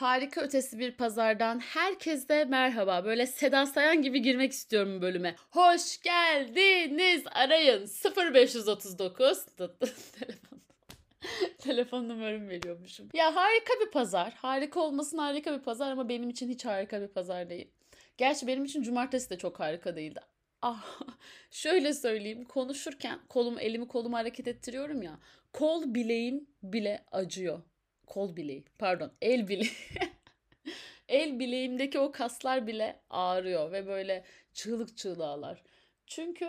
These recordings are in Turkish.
harika ötesi bir pazardan herkese merhaba. Böyle Seda Sayan gibi girmek istiyorum bölüme. Hoş geldiniz. Arayın 0539. Telefon. Telefon numaramı veriyormuşum. Ya harika bir pazar. Harika olmasın harika bir pazar ama benim için hiç harika bir pazar değil. Gerçi benim için cumartesi de çok harika değildi. Ah, şöyle söyleyeyim konuşurken kolum elimi kolumu hareket ettiriyorum ya. Kol bileğim bile acıyor kol bileği pardon el bileği el bileğimdeki o kaslar bile ağrıyor ve böyle çığlık çığlığa Çünkü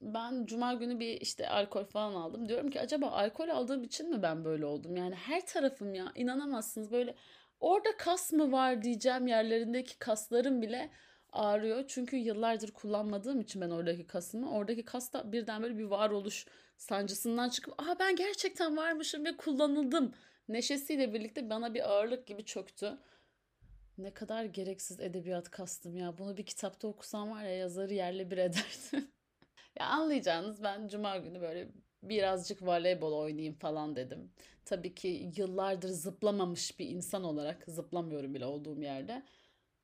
ben cuma günü bir işte alkol falan aldım. Diyorum ki acaba alkol aldığım için mi ben böyle oldum? Yani her tarafım ya inanamazsınız böyle orada kas mı var diyeceğim yerlerindeki kaslarım bile ağrıyor. Çünkü yıllardır kullanmadığım için ben oradaki kasımı oradaki kas da birden böyle bir varoluş sancısından çıkıp aha ben gerçekten varmışım ve kullanıldım neşesiyle birlikte bana bir ağırlık gibi çöktü. Ne kadar gereksiz edebiyat kastım ya. Bunu bir kitapta okusam var ya yazarı yerle bir ederdi. ya anlayacağınız ben cuma günü böyle birazcık voleybol oynayayım falan dedim. Tabii ki yıllardır zıplamamış bir insan olarak zıplamıyorum bile olduğum yerde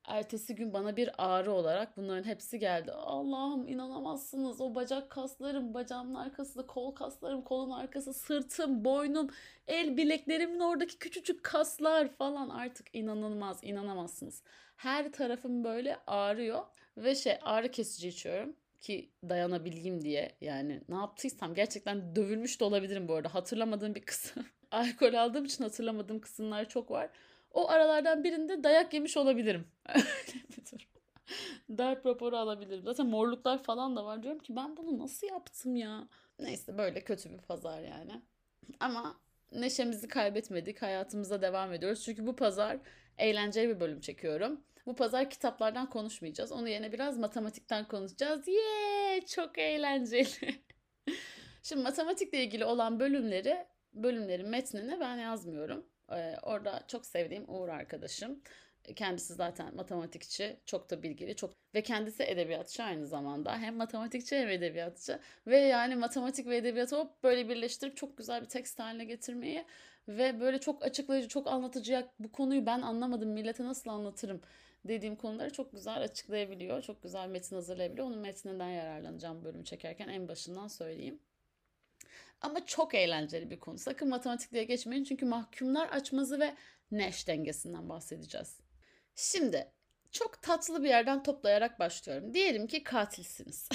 ertesi gün bana bir ağrı olarak bunların hepsi geldi. Allah'ım inanamazsınız o bacak kaslarım, bacağımın arkası, kol kaslarım, kolun arkası, sırtım, boynum, el bileklerimin oradaki küçücük kaslar falan artık inanılmaz, inanamazsınız. Her tarafım böyle ağrıyor ve şey ağrı kesici içiyorum ki dayanabileyim diye yani ne yaptıysam gerçekten dövülmüş de olabilirim bu arada hatırlamadığım bir kısım. Alkol aldığım için hatırlamadığım kısımlar çok var. O aralardan birinde dayak yemiş olabilirim. Darp raporu alabilirim. Zaten morluklar falan da var. Diyorum ki ben bunu nasıl yaptım ya? Neyse böyle kötü bir pazar yani. Ama neşemizi kaybetmedik. Hayatımıza devam ediyoruz. Çünkü bu pazar eğlenceli bir bölüm çekiyorum. Bu pazar kitaplardan konuşmayacağız. Onu yerine biraz matematikten konuşacağız. Yee çok eğlenceli. Şimdi matematikle ilgili olan bölümleri, bölümlerin metnini ben yazmıyorum. Ee, orada çok sevdiğim Uğur arkadaşım. Kendisi zaten matematikçi, çok da bilgili, çok ve kendisi edebiyatçı aynı zamanda. Hem matematikçi hem edebiyatçı ve yani matematik ve edebiyatı hop böyle birleştirip çok güzel bir tekst haline getirmeyi ve böyle çok açıklayıcı, çok anlatıcı bu konuyu ben anlamadım, millete nasıl anlatırım dediğim konuları çok güzel açıklayabiliyor. Çok güzel metin hazırlayabiliyor. Onun metninden yararlanacağım bölümü çekerken en başından söyleyeyim. Ama çok eğlenceli bir konu. Sakın matematik diye geçmeyin çünkü mahkumlar açmazı ve Nash dengesinden bahsedeceğiz. Şimdi çok tatlı bir yerden toplayarak başlıyorum. Diyelim ki katilsiniz.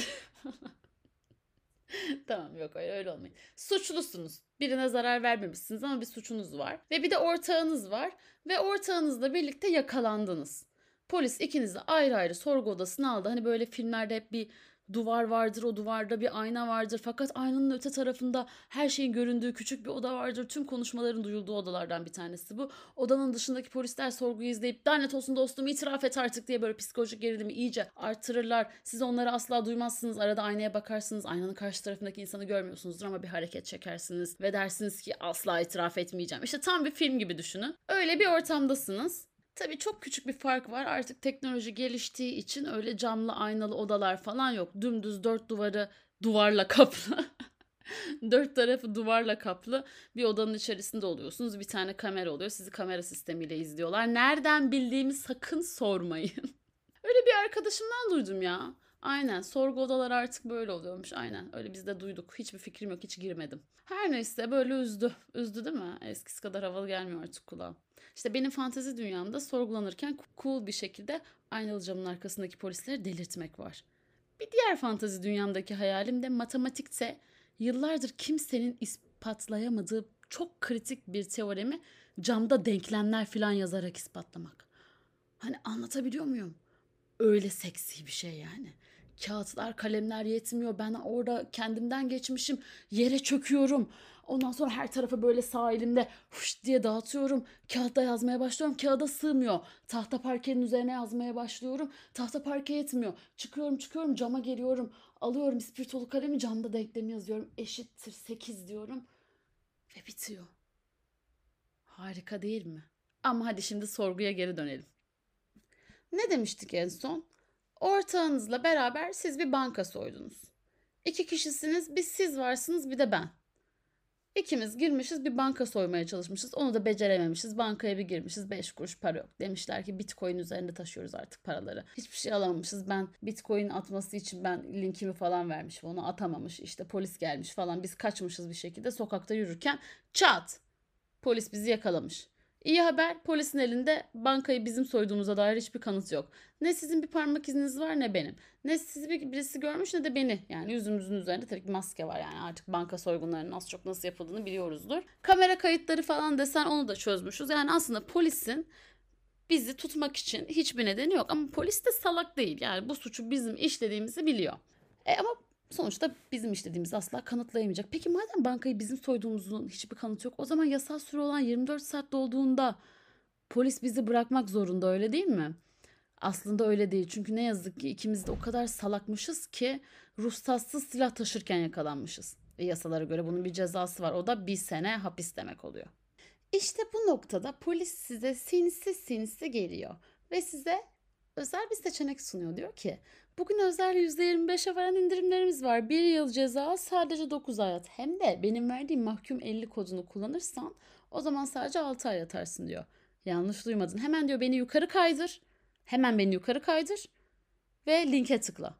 tamam yok öyle, öyle olmayın. Suçlusunuz. Birine zarar vermemişsiniz ama bir suçunuz var. Ve bir de ortağınız var. Ve ortağınızla birlikte yakalandınız. Polis ikinizi ayrı ayrı sorgu odasına aldı. Hani böyle filmlerde hep bir duvar vardır, o duvarda bir ayna vardır. Fakat aynanın öte tarafında her şeyin göründüğü küçük bir oda vardır. Tüm konuşmaların duyulduğu odalardan bir tanesi bu. Odanın dışındaki polisler sorguyu izleyip lanet olsun dostum itiraf et artık diye böyle psikolojik gerilimi iyice artırırlar. Siz onları asla duymazsınız. Arada aynaya bakarsınız. Aynanın karşı tarafındaki insanı görmüyorsunuzdur ama bir hareket çekersiniz ve dersiniz ki asla itiraf etmeyeceğim. İşte tam bir film gibi düşünün. Öyle bir ortamdasınız. Tabii çok küçük bir fark var. Artık teknoloji geliştiği için öyle camlı aynalı odalar falan yok. Dümdüz dört duvarı duvarla kaplı. dört tarafı duvarla kaplı bir odanın içerisinde oluyorsunuz. Bir tane kamera oluyor. Sizi kamera sistemiyle izliyorlar. Nereden bildiğimi sakın sormayın. öyle bir arkadaşımdan duydum ya. Aynen sorgu odaları artık böyle oluyormuş. Aynen öyle biz de duyduk. Hiçbir fikrim yok hiç girmedim. Her neyse böyle üzdü. Üzdü değil mi? Eskisi kadar havalı gelmiyor artık kulağa. İşte benim fantezi dünyamda sorgulanırken cool bir şekilde aynalı camın arkasındaki polisleri delirtmek var. Bir diğer fantezi dünyamdaki hayalim de matematikte yıllardır kimsenin ispatlayamadığı çok kritik bir teoremi camda denklemler falan yazarak ispatlamak. Hani anlatabiliyor muyum? Öyle seksi bir şey yani kağıtlar, kalemler yetmiyor. Ben orada kendimden geçmişim. Yere çöküyorum. Ondan sonra her tarafa böyle sağ elimde huş diye dağıtıyorum. Kağıtta yazmaya başlıyorum. Kağıda sığmıyor. Tahta parkenin üzerine yazmaya başlıyorum. Tahta parke yetmiyor. Çıkıyorum çıkıyorum cama geliyorum. Alıyorum spirtolu kalemi camda denklemi yazıyorum. Eşittir 8 diyorum. Ve bitiyor. Harika değil mi? Ama hadi şimdi sorguya geri dönelim. Ne demiştik en son? Ortağınızla beraber siz bir banka soydunuz. İki kişisiniz, bir siz varsınız bir de ben. İkimiz girmişiz bir banka soymaya çalışmışız. Onu da becerememişiz. Bankaya bir girmişiz 5 kuruş para yok. Demişler ki bitcoin üzerinde taşıyoruz artık paraları. Hiçbir şey alamamışız. Ben bitcoin atması için ben linkimi falan vermişim. Onu atamamış. İşte polis gelmiş falan. Biz kaçmışız bir şekilde sokakta yürürken çat polis bizi yakalamış. İyi haber polisin elinde bankayı bizim soyduğumuza dair hiçbir kanıt yok. Ne sizin bir parmak iziniz var ne benim. Ne sizi bir, birisi görmüş ne de beni. Yani yüzümüzün üzerinde tabii ki maske var yani artık banka soygunlarının az çok nasıl yapıldığını biliyoruzdur. Kamera kayıtları falan desen onu da çözmüşüz. Yani aslında polisin bizi tutmak için hiçbir nedeni yok. Ama polis de salak değil. Yani bu suçu bizim işlediğimizi biliyor. E ama sonuçta bizim işlediğimizi asla kanıtlayamayacak. Peki madem bankayı bizim soyduğumuzun hiçbir kanıtı yok o zaman yasal süre olan 24 saat dolduğunda polis bizi bırakmak zorunda öyle değil mi? Aslında öyle değil çünkü ne yazık ki ikimiz de o kadar salakmışız ki ruhsatsız silah taşırken yakalanmışız. E, yasalara göre bunun bir cezası var o da bir sene hapis demek oluyor. İşte bu noktada polis size sinsi sinsi geliyor ve size özel bir seçenek sunuyor. Diyor ki bugün özel %25'e varan indirimlerimiz var. Bir yıl ceza sadece 9 ay yat. Hem de benim verdiğim mahkum 50 kodunu kullanırsan o zaman sadece 6 ay yatarsın diyor. Yanlış duymadın. Hemen diyor beni yukarı kaydır. Hemen beni yukarı kaydır ve linke tıkla.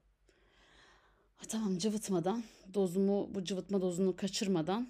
Ha, tamam cıvıtmadan, dozumu bu cıvıtma dozunu kaçırmadan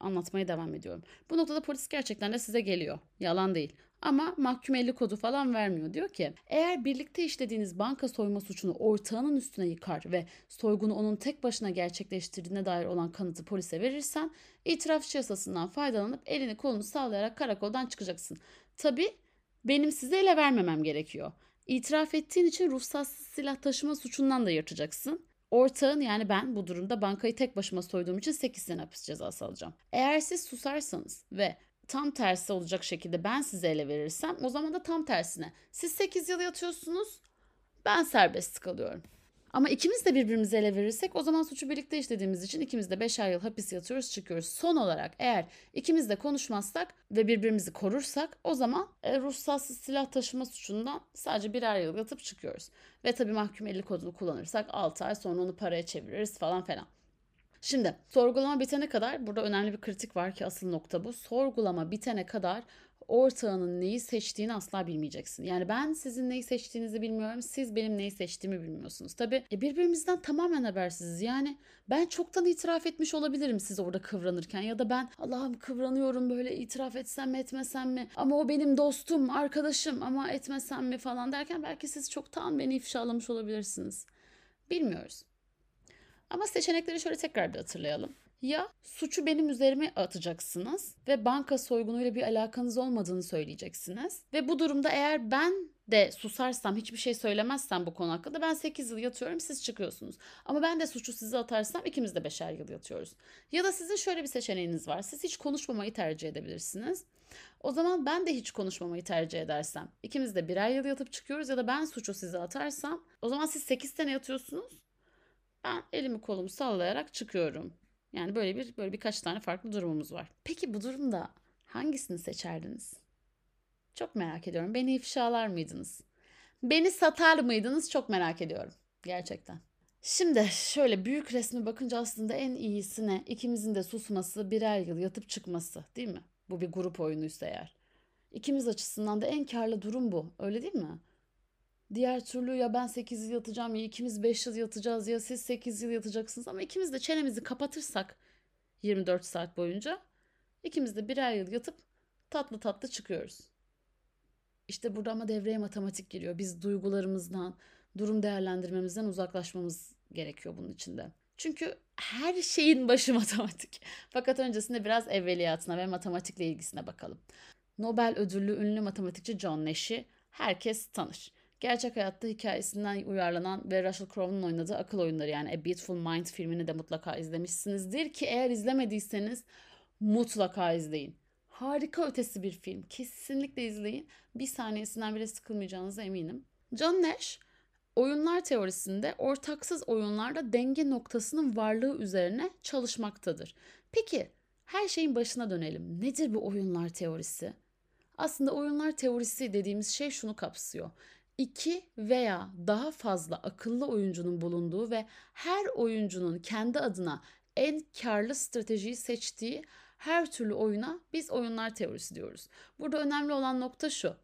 anlatmaya devam ediyorum. Bu noktada polis gerçekten de size geliyor. Yalan değil. Ama mahkum 50 kodu falan vermiyor. Diyor ki eğer birlikte işlediğiniz banka soyma suçunu ortağının üstüne yıkar ve soygunu onun tek başına gerçekleştirdiğine dair olan kanıtı polise verirsen itirafçı yasasından faydalanıp elini kolunu sağlayarak karakoldan çıkacaksın. Tabi benim size ele vermemem gerekiyor. İtiraf ettiğin için ruhsatsız silah taşıma suçundan da yırtacaksın. Ortağın yani ben bu durumda bankayı tek başıma soyduğum için 8 sene hapis cezası alacağım. Eğer siz susarsanız ve tam tersi olacak şekilde ben size ele verirsem o zaman da tam tersine. Siz 8 yıl yatıyorsunuz ben serbest kalıyorum. Ama ikimiz de birbirimize ele verirsek o zaman suçu birlikte işlediğimiz için ikimiz de 5'er yıl hapis yatıyoruz çıkıyoruz. Son olarak eğer ikimiz de konuşmazsak ve birbirimizi korursak o zaman e, ruhsatsız silah taşıma suçundan sadece birer yıl yatıp çıkıyoruz. Ve tabii mahkum 50 kodunu kullanırsak 6 ay sonra onu paraya çeviririz falan falan. Şimdi sorgulama bitene kadar burada önemli bir kritik var ki asıl nokta bu. Sorgulama bitene kadar ortağının neyi seçtiğini asla bilmeyeceksin. Yani ben sizin neyi seçtiğinizi bilmiyorum. Siz benim neyi seçtiğimi bilmiyorsunuz. Tabii e, birbirimizden tamamen habersiziz. Yani ben çoktan itiraf etmiş olabilirim siz orada kıvranırken ya da ben Allah'ım kıvranıyorum böyle itiraf etsem mi etmesem mi ama o benim dostum, arkadaşım ama etmesem mi falan derken belki siz çoktan beni ifşalamış olabilirsiniz. Bilmiyoruz. Ama seçenekleri şöyle tekrar bir hatırlayalım. Ya suçu benim üzerime atacaksınız ve banka soygunuyla bir alakanız olmadığını söyleyeceksiniz. Ve bu durumda eğer ben de susarsam, hiçbir şey söylemezsem bu konu hakkında ben 8 yıl yatıyorum, siz çıkıyorsunuz. Ama ben de suçu size atarsam ikimiz de 5'er yıl yatıyoruz. Ya da sizin şöyle bir seçeneğiniz var. Siz hiç konuşmamayı tercih edebilirsiniz. O zaman ben de hiç konuşmamayı tercih edersem ikimiz de birer yıl yatıp çıkıyoruz ya da ben suçu size atarsam o zaman siz 8 sene yatıyorsunuz. Ben elimi kolumu sallayarak çıkıyorum. Yani böyle bir böyle birkaç tane farklı durumumuz var. Peki bu durumda hangisini seçerdiniz? Çok merak ediyorum. Beni ifşalar mıydınız? Beni satar mıydınız? Çok merak ediyorum. Gerçekten. Şimdi şöyle büyük resme bakınca aslında en iyisi ne? İkimizin de susması, birer yıl yatıp çıkması değil mi? Bu bir grup oyunuysa eğer. İkimiz açısından da en karlı durum bu. Öyle değil mi? Diğer türlü ya ben 8 yıl yatacağım ya ikimiz 5 yıl yatacağız ya siz 8 yıl yatacaksınız ama ikimiz de çenemizi kapatırsak 24 saat boyunca ikimiz de birer yıl yatıp tatlı tatlı çıkıyoruz. İşte burada ama devreye matematik giriyor. Biz duygularımızdan, durum değerlendirmemizden uzaklaşmamız gerekiyor bunun içinde. Çünkü her şeyin başı matematik. Fakat öncesinde biraz evveliyatına ve matematikle ilgisine bakalım. Nobel ödüllü ünlü matematikçi John Nash'i herkes tanır gerçek hayatta hikayesinden uyarlanan ve Russell Crowe'un oynadığı akıl oyunları yani A Beautiful Mind filmini de mutlaka izlemişsinizdir ki eğer izlemediyseniz mutlaka izleyin. Harika ötesi bir film. Kesinlikle izleyin. Bir saniyesinden bile sıkılmayacağınıza eminim. John Nash oyunlar teorisinde ortaksız oyunlarda denge noktasının varlığı üzerine çalışmaktadır. Peki her şeyin başına dönelim. Nedir bu oyunlar teorisi? Aslında oyunlar teorisi dediğimiz şey şunu kapsıyor iki veya daha fazla akıllı oyuncunun bulunduğu ve her oyuncunun kendi adına en karlı stratejiyi seçtiği Her türlü oyuna biz oyunlar teorisi diyoruz. Burada önemli olan nokta şu.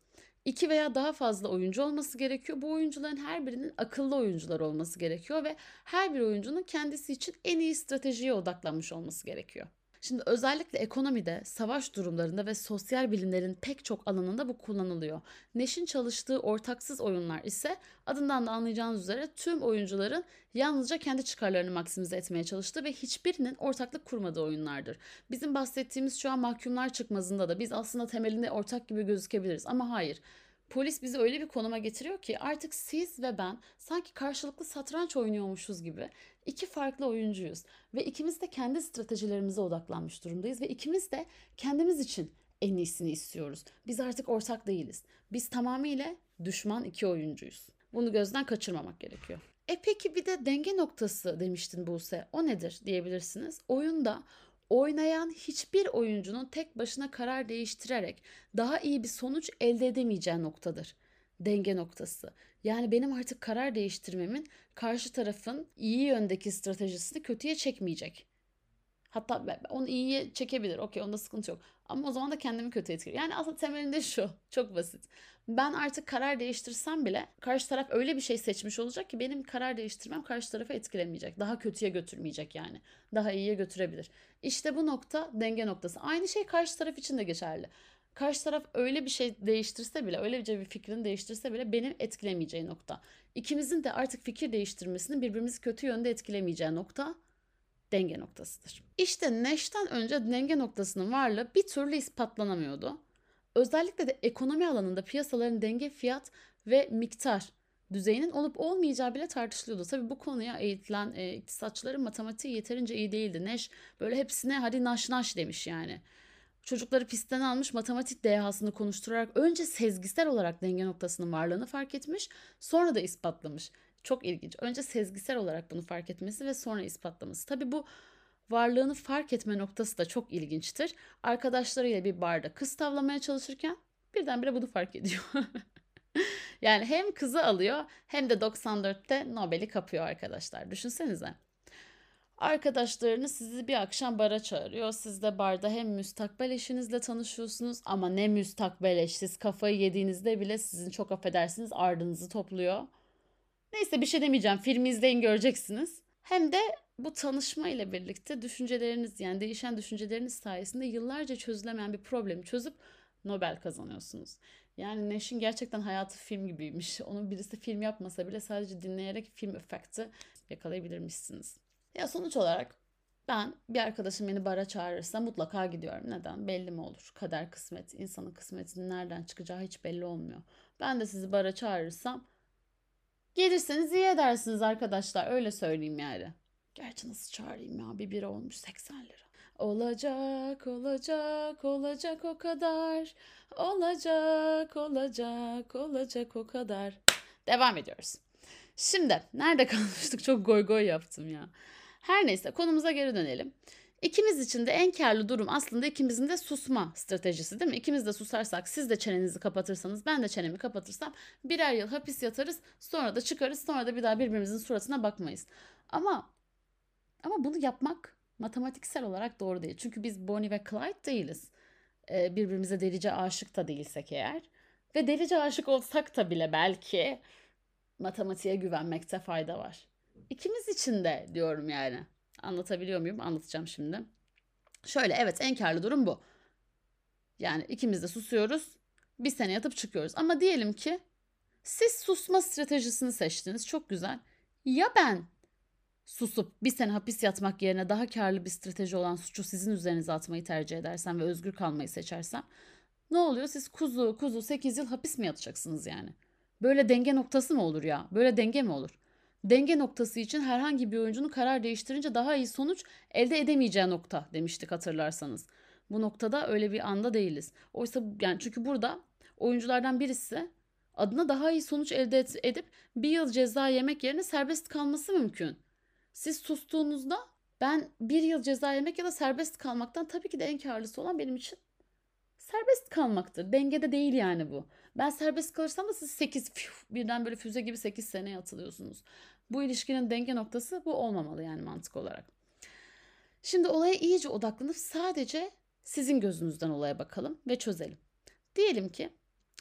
İki veya daha fazla oyuncu olması gerekiyor. Bu oyuncuların her birinin akıllı oyuncular olması gerekiyor ve her bir oyuncunun kendisi için en iyi stratejiye odaklanmış olması gerekiyor. Şimdi özellikle ekonomide, savaş durumlarında ve sosyal bilimlerin pek çok alanında bu kullanılıyor. Neş'in çalıştığı ortaksız oyunlar ise adından da anlayacağınız üzere tüm oyuncuların yalnızca kendi çıkarlarını maksimize etmeye çalıştığı ve hiçbirinin ortaklık kurmadığı oyunlardır. Bizim bahsettiğimiz şu an mahkumlar çıkmazında da biz aslında temelinde ortak gibi gözükebiliriz ama hayır. Polis bizi öyle bir konuma getiriyor ki artık siz ve ben sanki karşılıklı satranç oynuyormuşuz gibi iki farklı oyuncuyuz ve ikimiz de kendi stratejilerimize odaklanmış durumdayız ve ikimiz de kendimiz için en iyisini istiyoruz. Biz artık ortak değiliz. Biz tamamıyla düşman iki oyuncuyuz. Bunu gözden kaçırmamak gerekiyor. E peki bir de denge noktası demiştin Buse. O nedir diyebilirsiniz. Oyunda oynayan hiçbir oyuncunun tek başına karar değiştirerek daha iyi bir sonuç elde edemeyeceği noktadır. Denge noktası. Yani benim artık karar değiştirmemin karşı tarafın iyi yöndeki stratejisini kötüye çekmeyecek. Hatta onu iyiye çekebilir. Okey onda sıkıntı yok. Ama o zaman da kendimi kötü etkiliyor. Yani aslında temelinde şu. Çok basit. Ben artık karar değiştirsem bile karşı taraf öyle bir şey seçmiş olacak ki benim karar değiştirmem karşı tarafı etkilemeyecek. Daha kötüye götürmeyecek yani. Daha iyiye götürebilir. İşte bu nokta denge noktası. Aynı şey karşı taraf için de geçerli. Karşı taraf öyle bir şey değiştirse bile, öyle bir fikrini değiştirse bile benim etkilemeyeceği nokta. İkimizin de artık fikir değiştirmesinin birbirimizi kötü yönde etkilemeyeceği nokta denge noktasıdır. İşte Nash'ten önce denge noktasının varlığı bir türlü ispatlanamıyordu. Özellikle de ekonomi alanında piyasaların denge fiyat ve miktar düzeyinin olup olmayacağı bile tartışılıyordu. Tabii bu konuya eğitilen e, iktisatçıların matematiği yeterince iyi değildi. Neş böyle hepsine hadi naş naş demiş yani. Çocukları pistten almış matematik dehasını konuşturarak önce sezgisel olarak denge noktasının varlığını fark etmiş sonra da ispatlamış. Çok ilginç. Önce sezgisel olarak bunu fark etmesi ve sonra ispatlaması. Tabii bu varlığını fark etme noktası da çok ilginçtir. Arkadaşlarıyla bir barda kız tavlamaya çalışırken birdenbire bunu fark ediyor. yani hem kızı alıyor hem de 94'te Nobel'i kapıyor arkadaşlar. Düşünsenize. Arkadaşlarını sizi bir akşam bara çağırıyor. Siz de barda hem müstakbel eşinizle tanışıyorsunuz ama ne müstakbel eş. Siz kafayı yediğinizde bile sizin çok affedersiniz ardınızı topluyor. Neyse bir şey demeyeceğim. Filmi izleyin göreceksiniz. Hem de bu tanışma ile birlikte düşünceleriniz yani değişen düşünceleriniz sayesinde yıllarca çözülemeyen bir problemi çözüp Nobel kazanıyorsunuz. Yani Nash'in gerçekten hayatı film gibiymiş. Onu birisi film yapmasa bile sadece dinleyerek film efekti yakalayabilirmişsiniz. Ya sonuç olarak ben bir arkadaşım beni bara çağırırsa mutlaka gidiyorum. Neden? Belli mi olur? Kader kısmet, insanın kısmetinin nereden çıkacağı hiç belli olmuyor. Ben de sizi bara çağırırsam gelirseniz iyi edersiniz arkadaşlar. Öyle söyleyeyim yani. Gerçi nasıl çağırayım ya? Bir bira olmuş 80 lira. Olacak, olacak, olacak o kadar. Olacak, olacak, olacak o kadar. Devam ediyoruz. Şimdi nerede kalmıştık? Çok goy goy yaptım ya. Her neyse konumuza geri dönelim. İkimiz için de en karlı durum aslında ikimizin de susma stratejisi değil mi? İkimiz de susarsak siz de çenenizi kapatırsanız ben de çenemi kapatırsam birer yıl hapis yatarız sonra da çıkarız sonra da bir daha birbirimizin suratına bakmayız. Ama ama bunu yapmak matematiksel olarak doğru değil. Çünkü biz Bonnie ve Clyde değiliz. Ee, birbirimize delice aşık da değilsek eğer. Ve delice aşık olsak da bile belki matematiğe güvenmekte fayda var. İkimiz için de diyorum yani. Anlatabiliyor muyum? Anlatacağım şimdi. Şöyle evet en karlı durum bu. Yani ikimiz de susuyoruz. Bir sene yatıp çıkıyoruz. Ama diyelim ki siz susma stratejisini seçtiniz. Çok güzel. Ya ben susup bir sene hapis yatmak yerine daha karlı bir strateji olan suçu sizin üzerinize atmayı tercih edersem ve özgür kalmayı seçersem ne oluyor? Siz kuzu kuzu 8 yıl hapis mi yatacaksınız yani? Böyle denge noktası mı olur ya? Böyle denge mi olur? Denge noktası için herhangi bir oyuncunun karar değiştirince daha iyi sonuç elde edemeyeceği nokta demiştik hatırlarsanız. Bu noktada öyle bir anda değiliz. Oysa yani çünkü burada oyunculardan birisi adına daha iyi sonuç elde edip bir yıl ceza yemek yerine serbest kalması mümkün. Siz sustuğunuzda ben bir yıl ceza yemek ya da serbest kalmaktan tabii ki de en karlısı olan benim için serbest kalmaktır. Dengede değil yani bu. Ben serbest kalırsam da siz 8 birden böyle füze gibi 8 seneye atılıyorsunuz. Bu ilişkinin denge noktası bu olmamalı yani mantık olarak. Şimdi olaya iyice odaklanıp sadece sizin gözünüzden olaya bakalım ve çözelim. Diyelim ki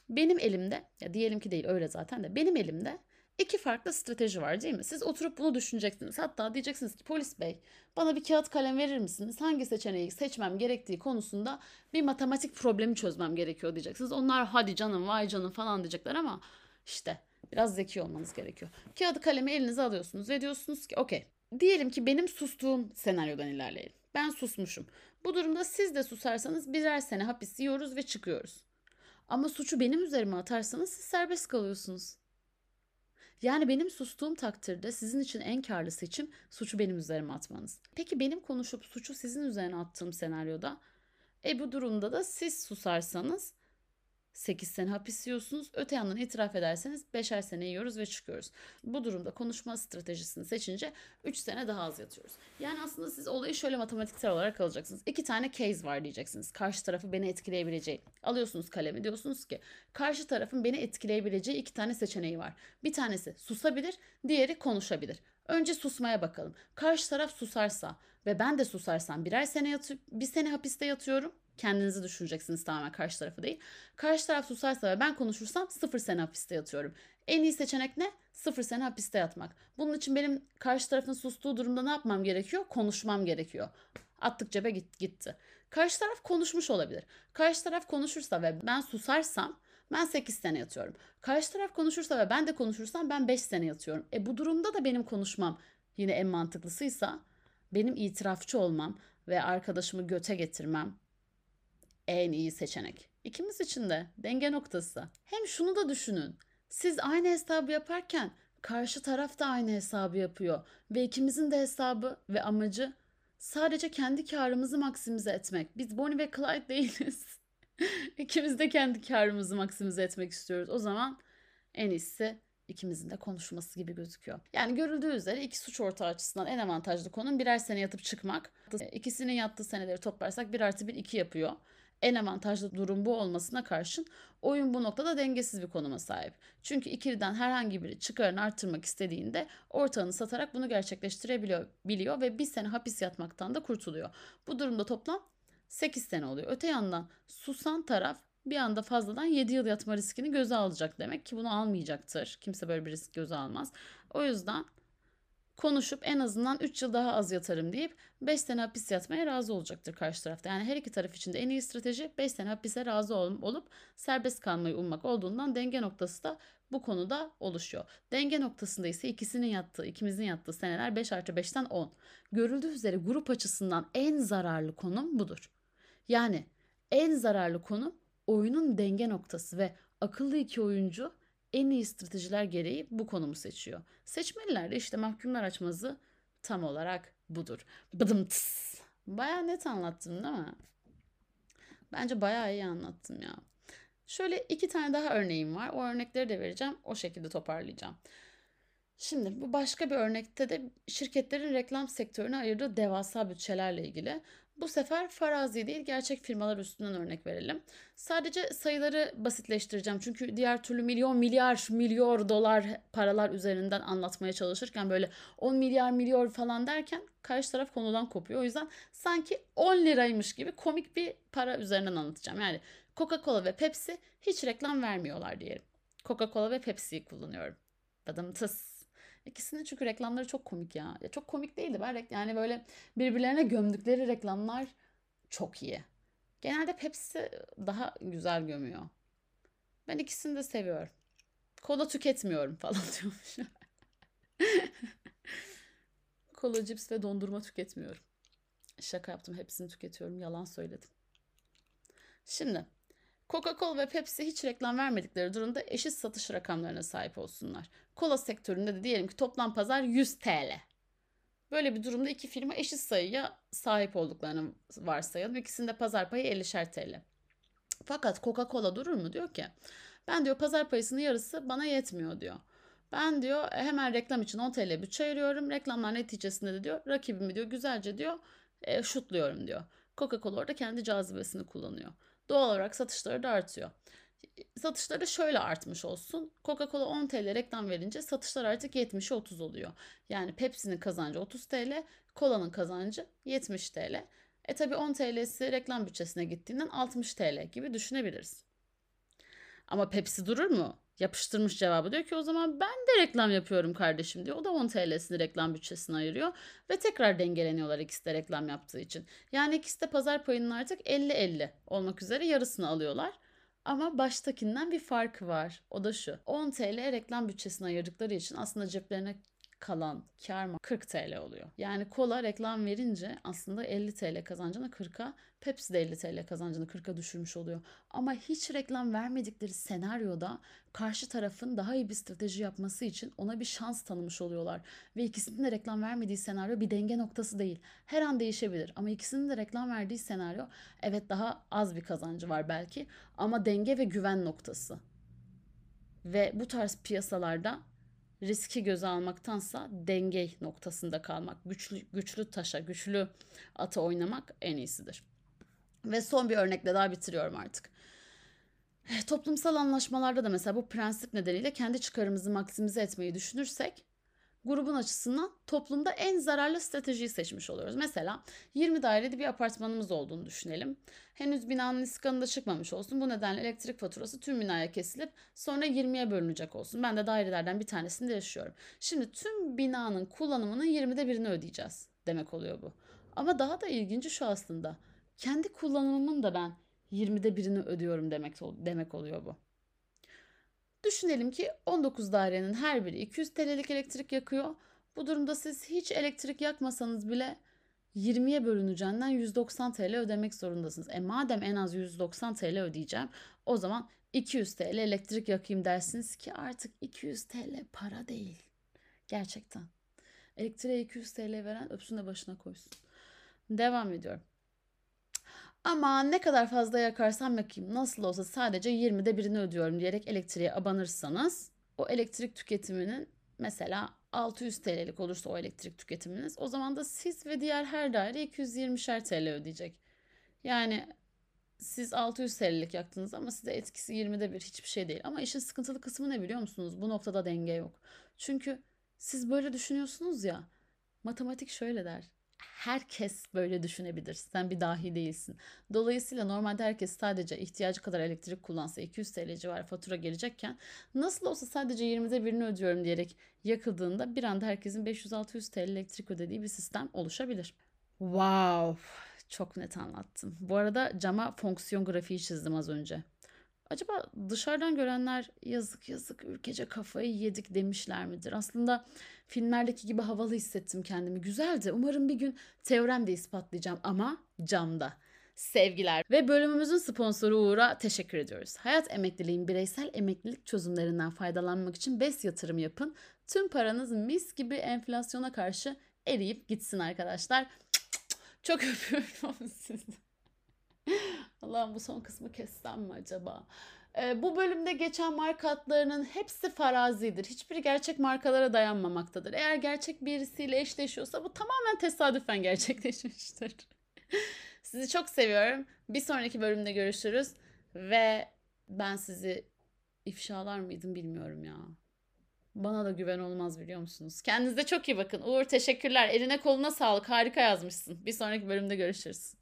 benim elimde, ya diyelim ki değil öyle zaten de benim elimde iki farklı strateji var değil mi? Siz oturup bunu düşüneceksiniz. Hatta diyeceksiniz ki polis bey bana bir kağıt kalem verir misiniz? Hangi seçeneği seçmem gerektiği konusunda bir matematik problemi çözmem gerekiyor diyeceksiniz. Onlar hadi canım vay canım falan diyecekler ama işte biraz zeki olmanız gerekiyor. Kağıdı kalemi elinize alıyorsunuz ve diyorsunuz ki okey diyelim ki benim sustuğum senaryodan ilerleyelim. Ben susmuşum. Bu durumda siz de susarsanız birer sene hapis yiyoruz ve çıkıyoruz. Ama suçu benim üzerime atarsanız siz serbest kalıyorsunuz. Yani benim sustuğum takdirde sizin için en karlı seçim suçu benim üzerime atmanız. Peki benim konuşup suçu sizin üzerine attığım senaryoda e bu durumda da siz susarsanız 8 sene hapis yiyorsunuz. Öte yandan itiraf ederseniz 5'er sene yiyoruz ve çıkıyoruz. Bu durumda konuşma stratejisini seçince 3 sene daha az yatıyoruz. Yani aslında siz olayı şöyle matematiksel olarak alacaksınız. İki tane case var diyeceksiniz. Karşı tarafı beni etkileyebileceği. Alıyorsunuz kalemi diyorsunuz ki karşı tarafın beni etkileyebileceği iki tane seçeneği var. Bir tanesi susabilir, diğeri konuşabilir. Önce susmaya bakalım. Karşı taraf susarsa ve ben de susarsam birer sene yatıp bir sene hapiste yatıyorum. Kendinizi düşüneceksiniz tamamen karşı tarafı değil. Karşı taraf susarsa ve ben konuşursam sıfır sene hapiste yatıyorum. En iyi seçenek ne? Sıfır sene hapiste yatmak. Bunun için benim karşı tarafın sustuğu durumda ne yapmam gerekiyor? Konuşmam gerekiyor. Attık cebe git, gitti. Karşı taraf konuşmuş olabilir. Karşı taraf konuşursa ve ben susarsam ben 8 sene yatıyorum. Karşı taraf konuşursa ve ben de konuşursam ben 5 sene yatıyorum. E bu durumda da benim konuşmam yine en mantıklısıysa benim itirafçı olmam ve arkadaşımı göte getirmem en iyi seçenek. İkimiz için de denge noktası. Hem şunu da düşünün. Siz aynı hesabı yaparken karşı taraf da aynı hesabı yapıyor ve ikimizin de hesabı ve amacı sadece kendi karımızı maksimize etmek. Biz Bonnie ve Clyde değiliz. İkimiz de kendi karımızı maksimize etmek istiyoruz. O zaman en iyisi ikimizin de konuşması gibi gözüküyor. Yani görüldüğü üzere iki suç ortağı açısından en avantajlı konum birer sene yatıp çıkmak. İkisinin yattığı seneleri toplarsak bir artı bir iki yapıyor en avantajlı durum bu olmasına karşın oyun bu noktada dengesiz bir konuma sahip. Çünkü ikiliden herhangi biri çıkarını arttırmak istediğinde ortağını satarak bunu gerçekleştirebiliyor biliyor ve bir sene hapis yatmaktan da kurtuluyor. Bu durumda toplam 8 sene oluyor. Öte yandan susan taraf bir anda fazladan 7 yıl yatma riskini göze alacak demek ki bunu almayacaktır. Kimse böyle bir risk göze almaz. O yüzden konuşup en azından 3 yıl daha az yatarım deyip 5 sene hapis yatmaya razı olacaktır karşı tarafta. Yani her iki taraf için de en iyi strateji 5 sene hapise razı ol- olup serbest kalmayı ummak olduğundan denge noktası da bu konuda oluşuyor. Denge noktasında ise ikisinin yattığı, ikimizin yattığı seneler 5 artı 5'ten 10. Görüldüğü üzere grup açısından en zararlı konum budur. Yani en zararlı konum oyunun denge noktası ve akıllı iki oyuncu en iyi stratejiler gereği bu konumu seçiyor. Seçmeliler de işte mahkumlar açmazı tam olarak budur. Bıdım tıs. Baya net anlattım değil mi? Bence bayağı iyi anlattım ya. Şöyle iki tane daha örneğim var. O örnekleri de vereceğim. O şekilde toparlayacağım. Şimdi bu başka bir örnekte de şirketlerin reklam sektörüne ayırdığı devasa bütçelerle ilgili. Bu sefer farazi değil gerçek firmalar üstünden örnek verelim. Sadece sayıları basitleştireceğim. Çünkü diğer türlü milyon milyar milyar dolar paralar üzerinden anlatmaya çalışırken böyle 10 milyar milyar falan derken karşı taraf konudan kopuyor. O yüzden sanki 10 liraymış gibi komik bir para üzerinden anlatacağım. Yani Coca-Cola ve Pepsi hiç reklam vermiyorlar diyelim. Coca-Cola ve Pepsi'yi kullanıyorum. Badım tıs İkisinin çünkü reklamları çok komik ya. ya çok komik değildi ben yani böyle birbirlerine gömdükleri reklamlar çok iyi. Genelde Pepsi daha güzel gömüyor. Ben ikisini de seviyorum. Kola tüketmiyorum falan diyormuş. Kola, cips ve dondurma tüketmiyorum. Şaka yaptım. Hepsini tüketiyorum. Yalan söyledim. Şimdi Coca-Cola ve Pepsi hiç reklam vermedikleri durumda eşit satış rakamlarına sahip olsunlar. Kola sektöründe de diyelim ki toplam pazar 100 TL. Böyle bir durumda iki firma eşit sayıya sahip olduklarını varsayalım. İkisinde pazar payı 50'şer TL. Fakat Coca-Cola durur mu? Diyor ki ben diyor pazar payısının yarısı bana yetmiyor diyor. Ben diyor hemen reklam için 10 TL bütçe ayırıyorum. Reklamlar neticesinde de diyor rakibimi diyor güzelce diyor e, şutluyorum diyor. Coca-Cola orada kendi cazibesini kullanıyor. Doğal olarak satışları da artıyor. Satışları şöyle artmış olsun. Coca-Cola 10 TL reklam verince satışlar artık 70'e 30 oluyor. Yani Pepsi'nin kazancı 30 TL, Cola'nın kazancı 70 TL. E tabi 10 TL'si reklam bütçesine gittiğinden 60 TL gibi düşünebiliriz. Ama Pepsi durur mu? Yapıştırmış cevabı diyor ki o zaman ben de reklam yapıyorum kardeşim diyor. O da 10 TL'sini reklam bütçesine ayırıyor ve tekrar dengeleniyorlar ikisi de reklam yaptığı için. Yani ikisi de pazar payının artık 50-50 olmak üzere yarısını alıyorlar. Ama baştakinden bir farkı var. O da şu. 10 TL reklam bütçesine ayırdıkları için aslında ceplerine kalan kar mı 40 TL oluyor. Yani kola reklam verince aslında 50 TL kazancını 40'a, Pepsi de 50 TL kazancını 40'a düşürmüş oluyor. Ama hiç reklam vermedikleri senaryoda karşı tarafın daha iyi bir strateji yapması için ona bir şans tanımış oluyorlar. Ve ikisinin de reklam vermediği senaryo bir denge noktası değil. Her an değişebilir ama ikisinin de reklam verdiği senaryo evet daha az bir kazancı var belki ama denge ve güven noktası. Ve bu tarz piyasalarda riski göze almaktansa denge noktasında kalmak, güçlü güçlü taşa, güçlü ata oynamak en iyisidir. Ve son bir örnekle daha bitiriyorum artık. Eh, toplumsal anlaşmalarda da mesela bu prensip nedeniyle kendi çıkarımızı maksimize etmeyi düşünürsek grubun açısından toplumda en zararlı stratejiyi seçmiş oluyoruz. Mesela 20 daireli bir apartmanımız olduğunu düşünelim. Henüz binanın iskanı çıkmamış olsun. Bu nedenle elektrik faturası tüm binaya kesilip sonra 20'ye bölünecek olsun. Ben de dairelerden bir tanesinde yaşıyorum. Şimdi tüm binanın kullanımının 20'de birini ödeyeceğiz demek oluyor bu. Ama daha da ilginci şu aslında. Kendi kullanımımın da ben 20'de birini ödüyorum demek demek oluyor bu. Düşünelim ki 19 dairenin her biri 200 TL'lik elektrik yakıyor. Bu durumda siz hiç elektrik yakmasanız bile 20'ye bölüneceğinden 190 TL ödemek zorundasınız. E madem en az 190 TL ödeyeceğim o zaman 200 TL elektrik yakayım dersiniz ki artık 200 TL para değil. Gerçekten. Elektriğe 200 TL veren öpsün de başına koysun. Devam ediyorum. Ama ne kadar fazla yakarsam yakayım nasıl olsa sadece 20'de birini ödüyorum diyerek elektriğe abanırsanız o elektrik tüketiminin mesela 600 TL'lik olursa o elektrik tüketiminiz o zaman da siz ve diğer her daire 220'şer TL ödeyecek. Yani siz 600 TL'lik yaktınız ama size etkisi 20'de bir hiçbir şey değil. Ama işin sıkıntılı kısmı ne biliyor musunuz? Bu noktada denge yok. Çünkü siz böyle düşünüyorsunuz ya matematik şöyle der herkes böyle düşünebilir. Sen bir dahi değilsin. Dolayısıyla normalde herkes sadece ihtiyacı kadar elektrik kullansa 200 TL civarı fatura gelecekken nasıl olsa sadece 20'de birini ödüyorum diyerek yakıldığında bir anda herkesin 500-600 TL elektrik ödediği bir sistem oluşabilir. Wow! Çok net anlattım. Bu arada cama fonksiyon grafiği çizdim az önce. Acaba dışarıdan görenler yazık yazık ülkece kafayı yedik demişler midir? Aslında filmlerdeki gibi havalı hissettim kendimi. Güzeldi. Umarım bir gün teorem de ispatlayacağım ama camda. Sevgiler ve bölümümüzün sponsoru Uğur'a teşekkür ediyoruz. Hayat emekliliğin bireysel emeklilik çözümlerinden faydalanmak için BES yatırım yapın. Tüm paranız mis gibi enflasyona karşı eriyip gitsin arkadaşlar. Çok öpüyorum sizi. Allah'ım bu son kısmı kessem mi acaba? Ee, bu bölümde geçen marka adlarının hepsi farazidir. Hiçbiri gerçek markalara dayanmamaktadır. Eğer gerçek birisiyle eşleşiyorsa bu tamamen tesadüfen gerçekleşmiştir. sizi çok seviyorum. Bir sonraki bölümde görüşürüz. Ve ben sizi ifşalar mıydım bilmiyorum ya. Bana da güven olmaz biliyor musunuz? Kendinize çok iyi bakın. Uğur teşekkürler. Eline koluna sağlık. Harika yazmışsın. Bir sonraki bölümde görüşürüz.